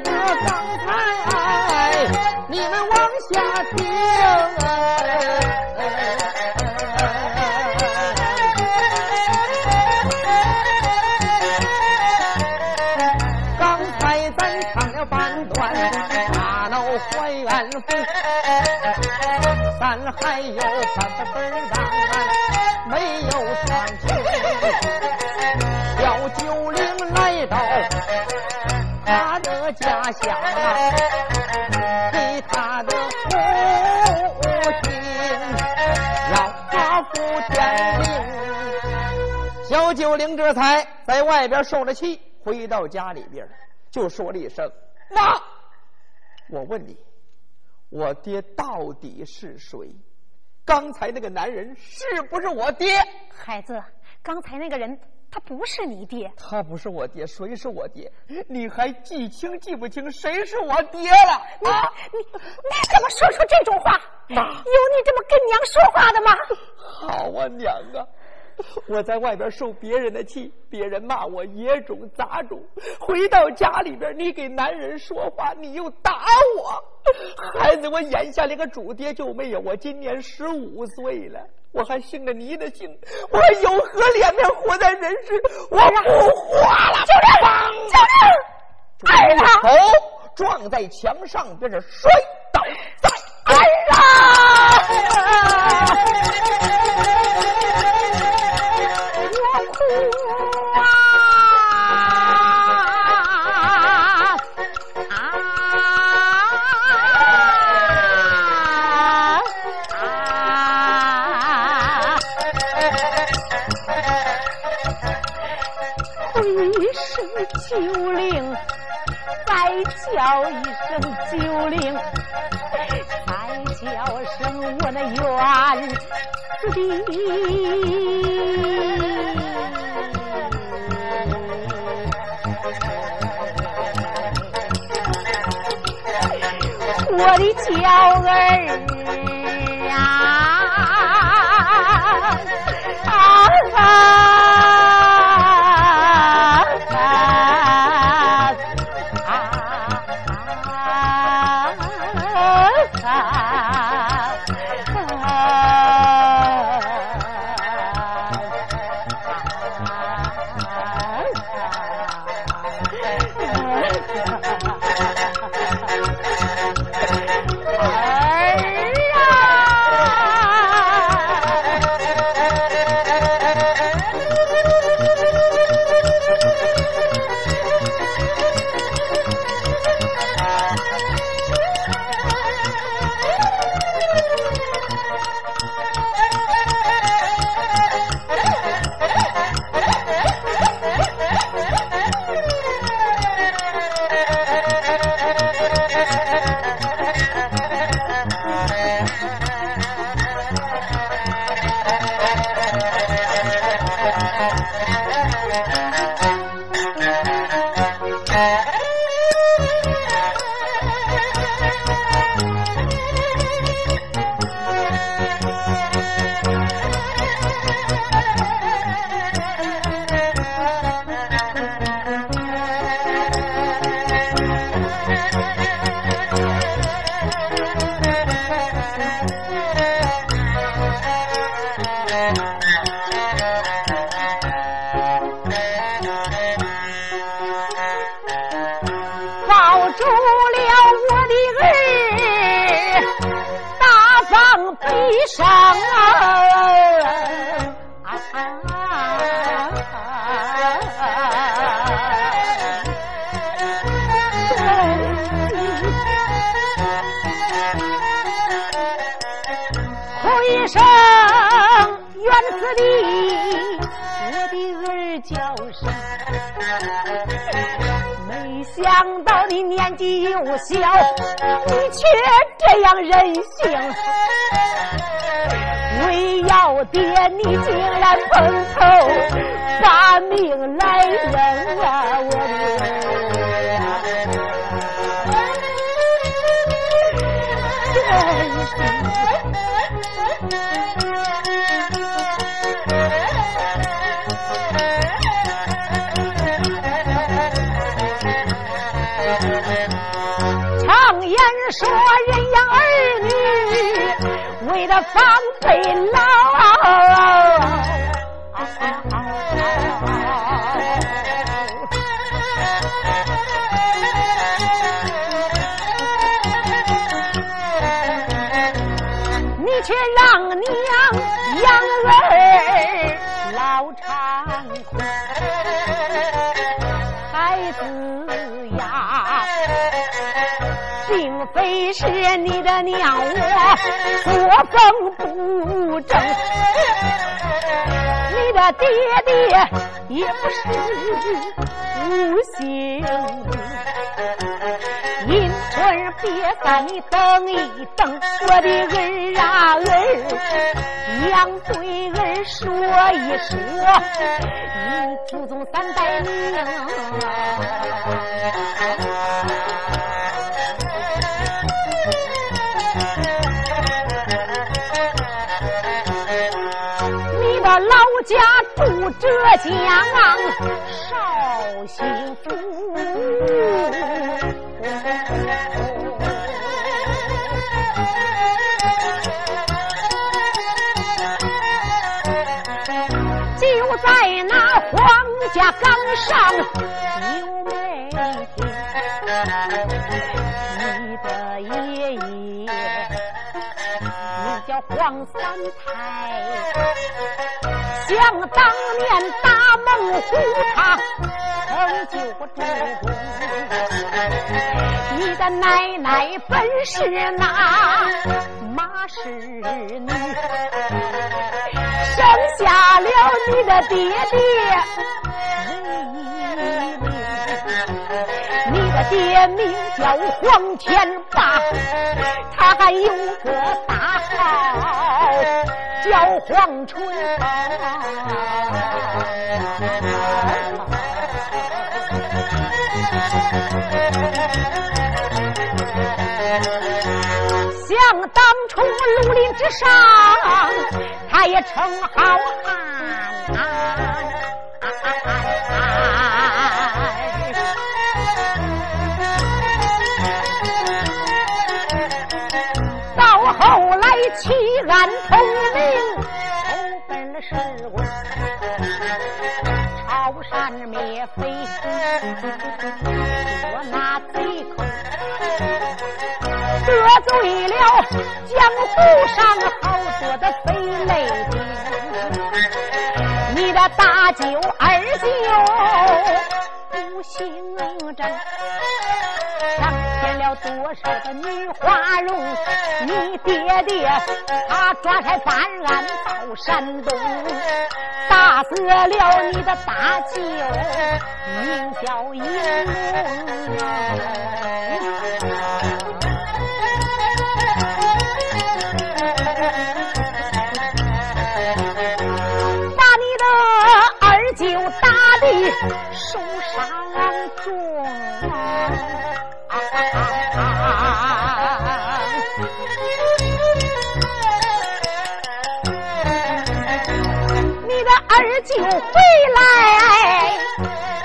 就接着刚才你们往下听。刚才咱唱了半段大闹淮安府，咱还有半个本档没有传出。叫九龄来到他的家乡啊，给他的父亲让他父天命。小九龄这才在外边受了气，回到家里边就说了一声：“妈，我问你，我爹到底是谁？刚才那个男人是不是我爹？孩子，刚才那个人他不是你爹，他不是我爹，谁是我爹？你还记清记不清谁是我爹了？啊！你你怎么说出这种话？妈有你这么跟娘说话的吗？好啊，娘啊！我在外边受别人的气，别人骂我野种杂种，回到家里边，你给男人说话，你又打我。孩子，我眼下连个主爹就没有，我今年十五岁了，我还姓着你的姓，我还有何脸面活在人世？我不活了！九令，九令，儿啊！头撞在墙上，边是摔冤死的，我的娇儿保住了我的儿，大放悲伤想到你年纪又小，你却这样任性。为要爹，你竟然碰头把命来扔啊！我的说人养儿女，为了防备老。娘我作风不正。你的爹爹也不是无心，阴春别散，你等一等，我的儿啊儿，娘对儿说一说，你祖宗三代命。家住浙江绍兴府，就在那皇家岗上有美亭，黄三太。想当年大猛虎他成就过主公，你的奶奶本是那马氏女，生下了你的爹爹你的爹名叫黄天霸，他还有个大号。叫黄春想当初绿林之上，他也称好汉。后来弃暗投明，投奔了石棍，抄山灭匪，捉拿贼寇，得罪了江湖上好多的匪类兵。你的大舅二舅不姓郑。了多少个女花容？你爹爹他抓差办案到山东，打死了你的大舅，名叫银龙。把你的二舅打的受伤重。你的二舅回来，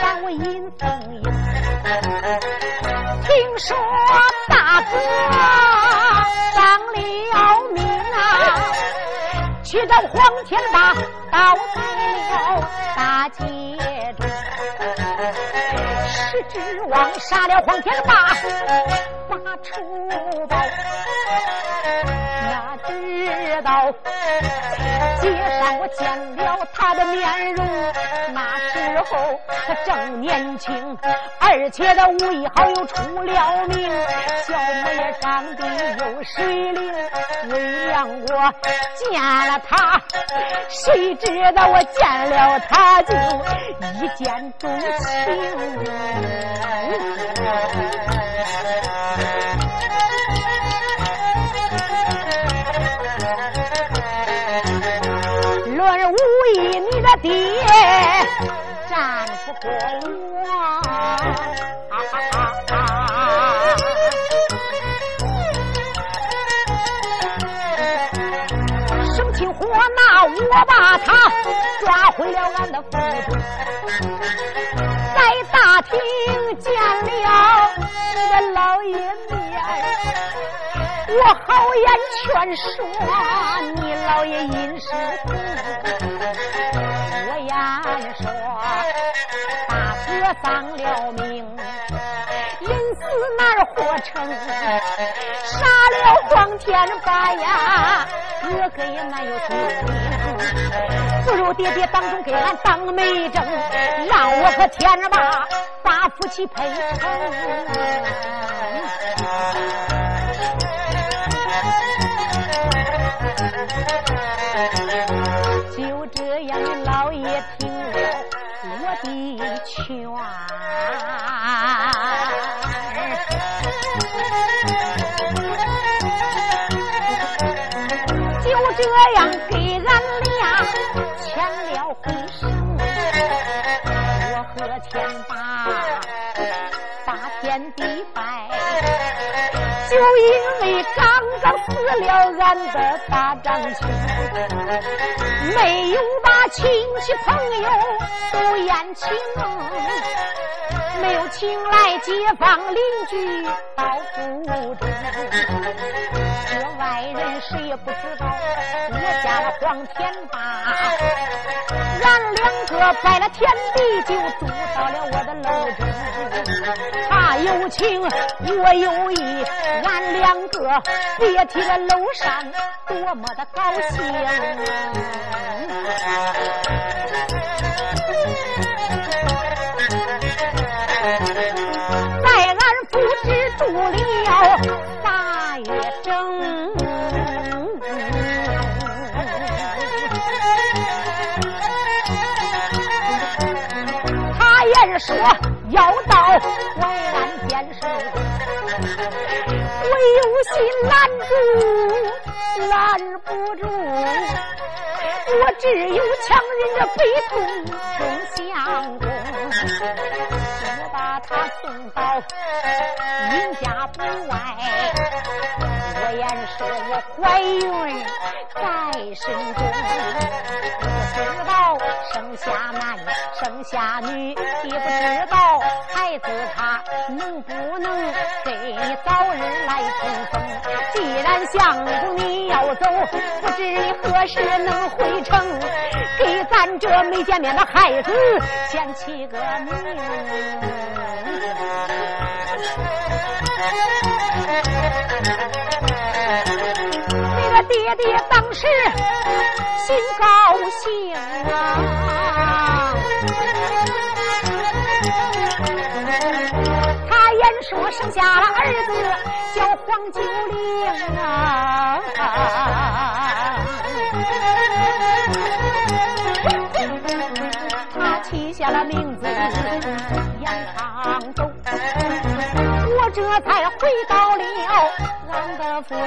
把我引风迎。听说大哥丧了命啊，去找黄天霸倒在了大街中。是指望杀了黄天霸，把仇报。知道街上我见了他的面容，那时候他正年轻，而且他武艺好又出了名，小模也长得又水灵。为娘我见了他，谁知道我见了他就一见钟情。战不过我。生起火拿，我把他抓回了俺的府中，在大。厅见了你的老爷面，我好言劝说你老爷因事丧了命，人死难活成，杀了黄天霸呀，哥哥也难有救命，不如爹爹当中给俺当媒证，让我和天霸把夫妻配成。俩签了婚书。我和天爸把天地拜，就因为刚刚死了俺的大丈夫。没有把亲戚朋友都宴请，没有请来街坊邻居到府中。这外人谁也不知道，我家的黄天霸，俺两个拜了天地，就住到了我的楼中。他有情，我有意，俺两个别提了楼上多么的高兴。说要到淮安见事，我有心拦住，拦不住。我只有强忍着悲痛送相公，我把他送到尹家府外。我言说我怀孕在身中，不知道生下男生下女，也不知道孩子他能不能给早日来重逢。既然相公你要走，不知你何时能回城，给咱这没见面的孩子先起个名。爹爹当时心高兴啊，他言说生下了儿子叫黄九龄啊，他起下了名字杨长洲。我这才回到了长的府中，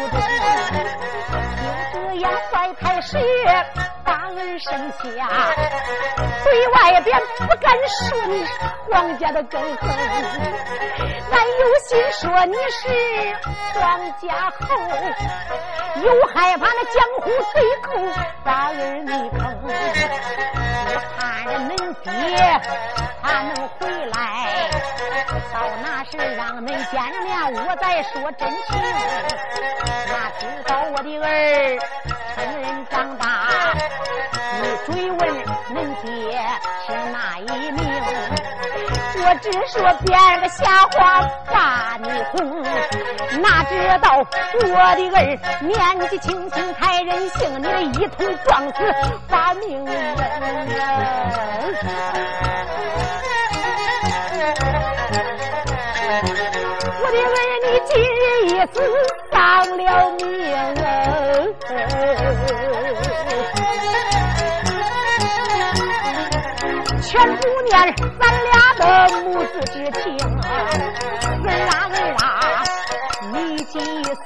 就这样怀胎十月月把儿生下，对外边不敢顺皇家的根痕，俺有心说你是皇家后，又害怕那江湖贼寇把儿你坑，我盼着恁爹他能回来。到那时让恁见着面，我再说真情。哪知道我的儿人长大，你追问恁爹是哪一名？我只说编个瞎话把你哄，哪知道我的儿年纪轻轻太任性，你的一头撞死把命扔。我的儿，你今日一死丧了命全不念咱俩的母子之情儿啊儿啊，你几次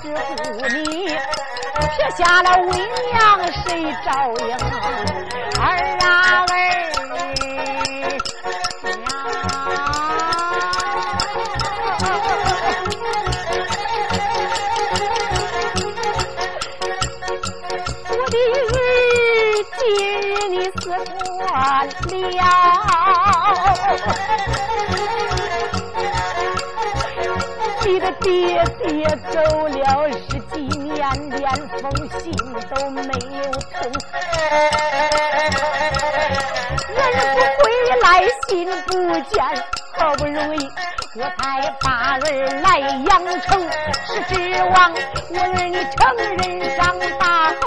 只顾你，撇下了为娘谁照应？儿啊儿。过了。你的爹爹走了十几年，连封信都没有通。人不回来，信不见，好不容易我才把儿来养成，是指望我儿你成人长大后，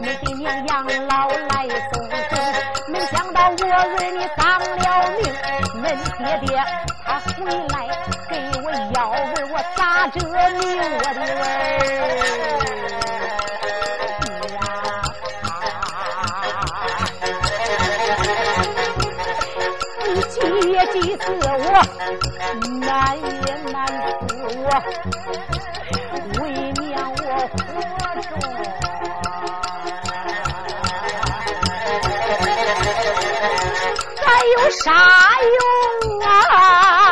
你给娘养老来。我为你丧了命，恁爹爹他回来给我要儿，我咋着命我的儿？也急死我，难也难死我，为娘我活有啥用啊？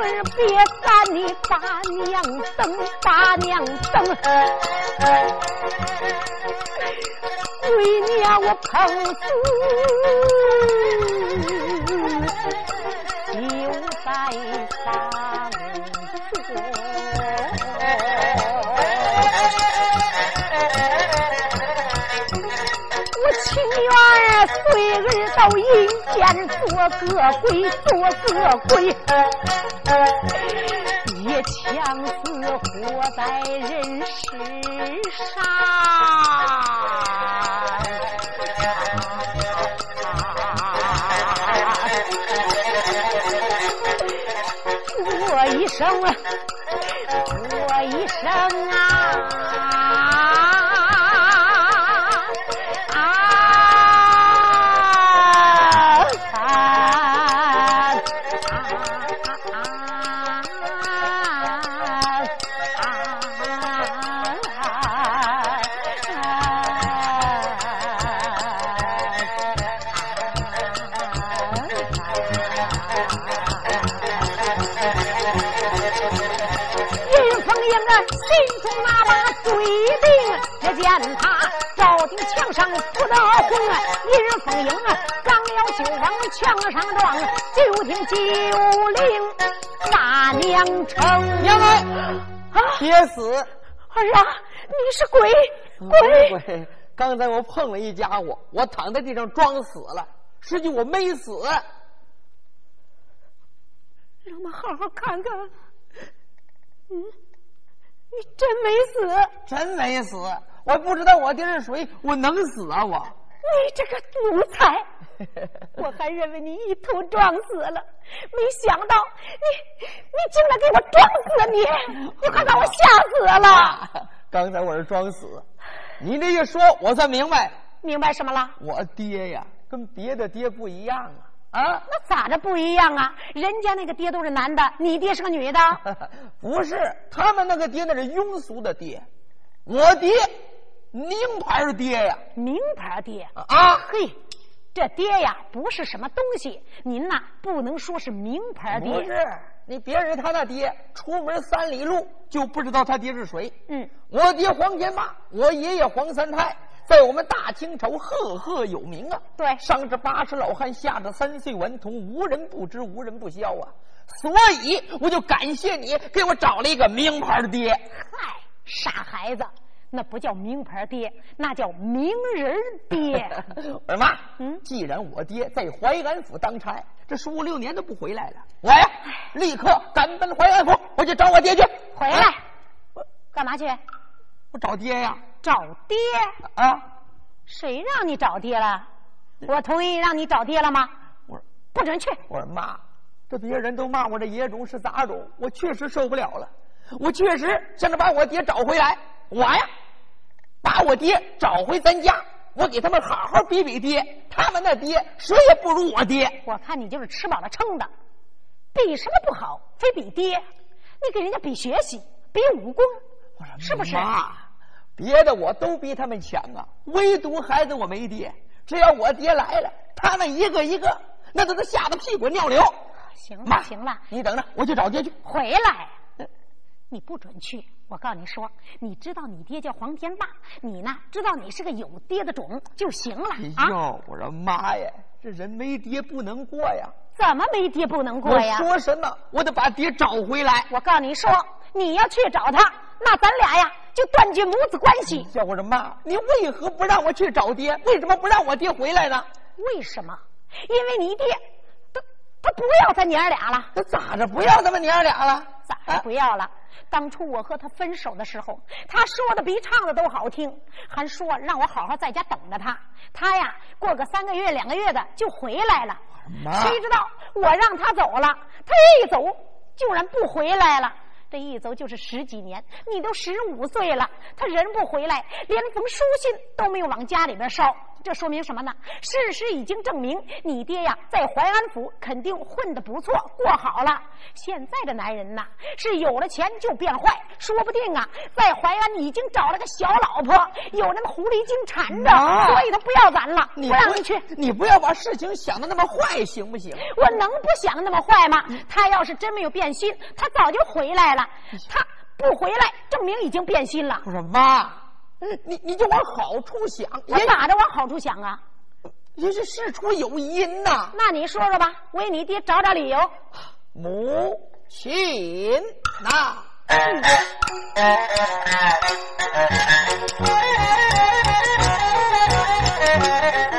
儿别干，你大娘等，大娘等，为娘我碰死就在。到阴间做个鬼，做个鬼。也强死活在人世上，我一生，我一生啊！一人风影刚要就往墙上撞，就听九灵大娘称娘儿啊，别死！儿啊，你是鬼鬼鬼！刚才我碰了一家伙，我躺在地上装死了，实际我没死。让我们好好看看，嗯，你真没死？真没死。我不知道我爹是谁，我能死啊我！你这个奴才，我还认为你一头撞死了，没想到你你竟然给我撞死你！你快把我吓死了！刚才我是装死，你这一说，我算明白。明白什么了？我爹呀，跟别的爹不一样啊！啊，那咋着不一样啊？人家那个爹都是男的，你爹是个女的。不是，他们那个爹那是庸俗的爹，我爹。名牌爹呀，名牌爹啊！嘿，这爹呀不是什么东西，您呐不能说是名牌爹。不是，你别人他那爹出门三里路就不知道他爹是谁。嗯，我爹黄天霸，我爷爷黄三泰，在我们大清朝赫赫有名啊。对，上至八十老汉，下至三岁顽童，无人不知，无人不晓啊。所以我就感谢你给我找了一个名牌爹。嗨，傻孩子。那不叫名牌爹，那叫名人爹。我说妈，嗯既然我爹在淮安府当差，这十五六年都不回来了，我呀，立刻赶奔淮安府，我去找我爹去。回来啊，干嘛去？我找爹呀！找爹？啊，谁让你找爹了？我同意让你找爹了吗？我说不准去！我说妈，这别人都骂我这野种是杂种，我确实受不了了，我确实想着把我爹找回来，我呀，把我爹找回咱家，我给他们好好比比爹，他们那爹谁也不如我爹。我看你就是吃饱了撑的，比什么不好，非比爹？你给人家比学习，比武功，我说是不是？妈，别的我都比他们强啊，唯独孩子我没爹。只要我爹来了，他们一个一个那都是吓得屁滚尿流。行了妈，行了，你等着，我去找爹去。回来！你不准去！我告诉你说，你知道你爹叫黄天霸，你呢知道你是个有爹的种就行了啊！哎呦，我说妈呀，这人没爹不能过呀！怎么没爹不能过我呀？说什么，我得把爹找回来。我告诉你说，你要去找他，那咱俩呀就断绝母子关系。叫我说妈，你为何不让我去找爹？为什么不让我爹回来呢？为什么？因为你爹他他不要咱娘俩了。那咋着不要咱们娘俩了？咋着不要了？当初我和他分手的时候，他说的比唱的都好听，还说让我好好在家等着他。他呀，过个三个月、两个月的就回来了。妈谁知道我让他走了，他一走竟然不回来了。这一走就是十几年，你都十五岁了，他人不回来，连封书信都没有往家里边捎。这说明什么呢？事实已经证明，你爹呀在淮安府肯定混得不错，过好了。现在的男人呐，是有了钱就变坏，说不定啊，在淮安已经找了个小老婆，有那个狐狸精缠着，所以他不要咱了，你不让你去。你不要把事情想的那么坏，行不行？我能不想那么坏吗？他要是真没有变心，他早就回来了。他不回来，证明已经变心了。我说妈，你你就往好处想，我也咋着往好处想啊？也是事出有因呐。那你说说吧，为你爹找找理由。母亲呐，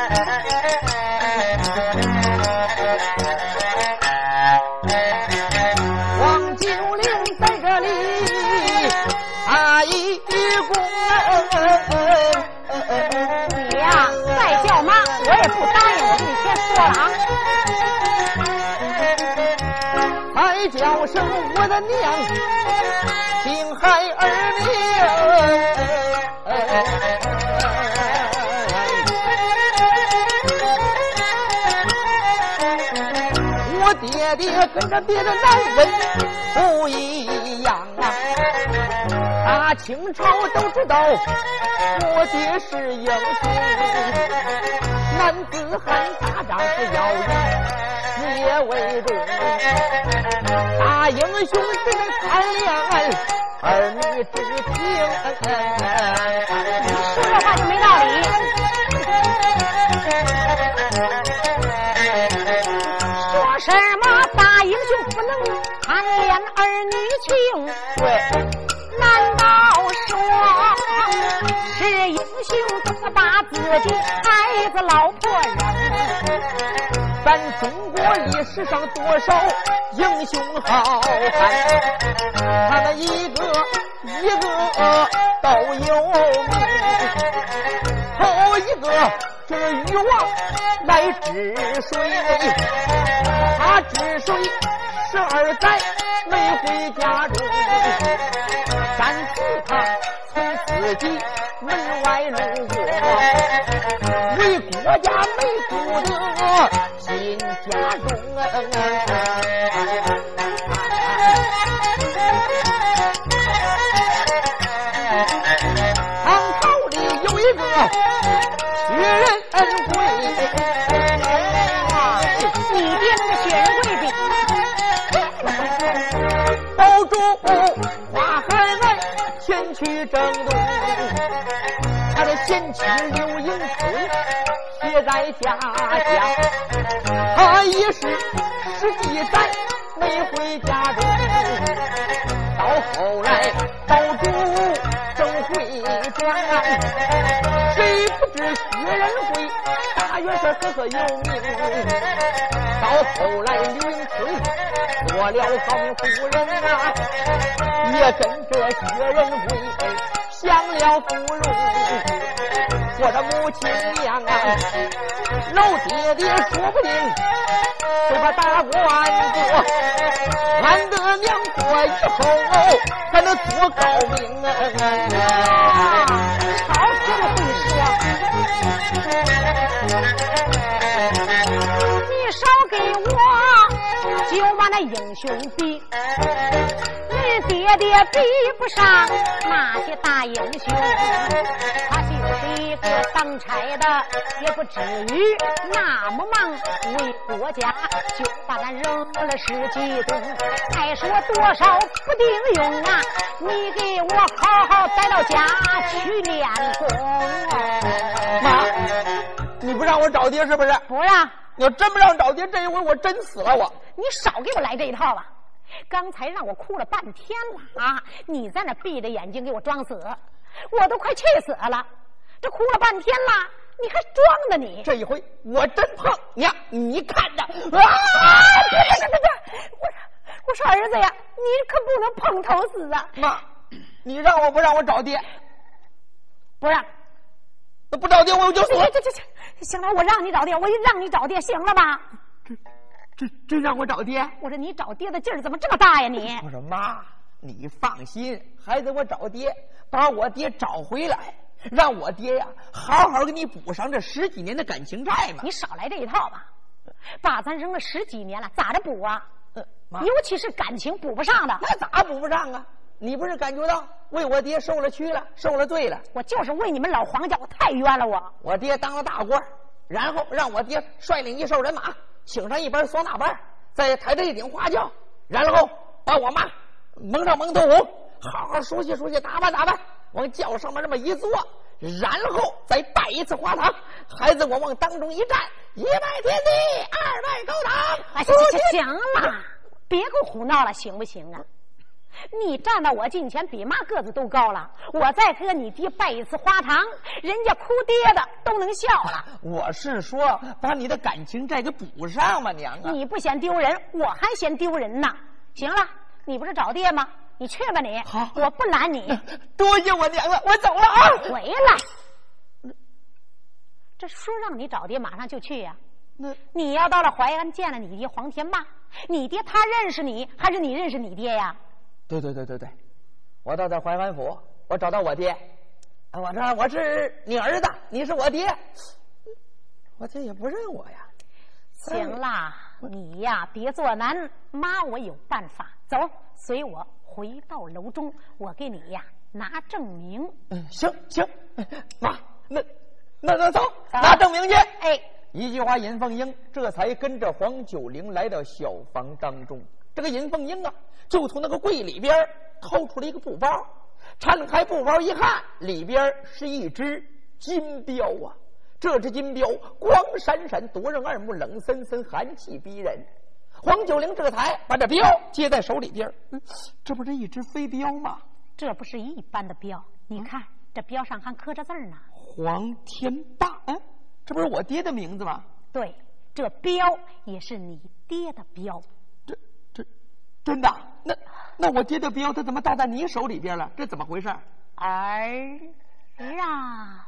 王也不答应。我你先说了啊，还叫声我的娘，听孩儿命。我爹爹跟着别的男人不一样啊，大清朝都知道我爹是英雄，男子汉打仗是要以事业为重。大英雄只能贪恋儿女之情。说这话就没道理。说什么大英雄不能贪恋儿女情？对，难道说是英雄都不把自己孩子老婆扔？咱中国历史上多少英雄好汉，他们一个一个都有名。头一个就是禹王来治水，他治水十二载没回家中，战死他从自己门外路过，为国家没顾得心家中。的贤妻刘盈春写在家乡，他也是十几载没回家中，到后来保住正回中，娘啊！谁不知薛仁贵大约是赫赫有名，到后来李云春做了高夫人啊，也跟着薛仁贵享了芙蓉。我的母亲娘啊，老爹爹说不定就把大官做，俺的娘过以后还能做高明啊！好真会说，就把那英雄比，你爹爹比不上那些大英雄，他就是一个当差的，也不至于那么忙，为国家就把咱扔了十几吨，再说多少不顶用啊！你给我好好带到家去练功。妈，你不让我找爹是不是？不让你要真不让找爹，这一回我真死了我。你少给我来这一套吧！刚才让我哭了半天了啊！你在那闭着眼睛给我装死，我都快气死了。这哭了半天了，你还装呢你？这一回我真碰娘，你看着啊！别别别别别！我说我说儿子呀，你可不能碰头死啊！妈，你让我不让我找爹？不让。那不找爹我就说。这这这这，行了，我让你找爹，我一让你找爹，行了吧？这这真让我找爹？我说你找爹的劲儿怎么这么大呀你？我说妈，你放心，孩子我找爹，把我爹找回来，让我爹呀好好给你补上这十几年的感情债嘛。你少来这一套吧，把咱扔了十几年了，咋着补啊？呃妈，尤其是感情补不上的，那咋补不上啊？你不是感觉到为我爹受了屈了，受了罪了？我就是为你们老黄家，我太冤了我。我爹当了大官，然后让我爹率领一哨人马，请上一班唢呐班，再抬着一顶花轿，然后把我妈蒙上蒙头红，好好梳洗梳洗，打扮打扮，往轿上面这么一坐，然后再拜一次花堂。孩子，我往当中一站，一拜天地，二拜高堂。哎，行行行了，别给我胡闹了，行不行啊？你站到我近前，比嘛个子都高了，我再和你爹拜一次花堂，人家哭爹的都能笑了。我是说，把你的感情债给补上嘛，娘啊！你不嫌丢人，我还嫌丢人呢。行了，你不是找爹吗？你去吧你，好我不拦你。多谢我娘了，我走了啊！回来，这说让你找爹，马上就去呀、那你要到了淮安见了你爹黄天霸，你爹他认识你，还是你认识你爹呀？对对对对对，我到在淮安府，我找到我爹，啊我这我是你儿子，你是我爹，我爹也不认我呀。行啦，你呀别做难，妈我有办法。走，随我回到楼中，我给你呀拿证明。嗯，行行，妈，那那那走，拿证明去。哎，一句话，尹凤英这才跟着黄九龄来到小房当中。这个尹凤英啊，就从那个柜里边掏出了一个布包，拆开布包一看，里边是一只金镖啊。这只金镖光闪闪，夺人耳目，冷森森，寒气逼人。黄九龄这才把这镖接在手里边，嗯这不是一只飞镖吗？这不是一般的镖，你看这镖上还刻着字呢。黄天霸，嗯，这不是我爹的名字吗？对，这镖也是你爹的镖。真的？那那我爹的镖他怎么到在你手里边了？这怎么回事？儿啊。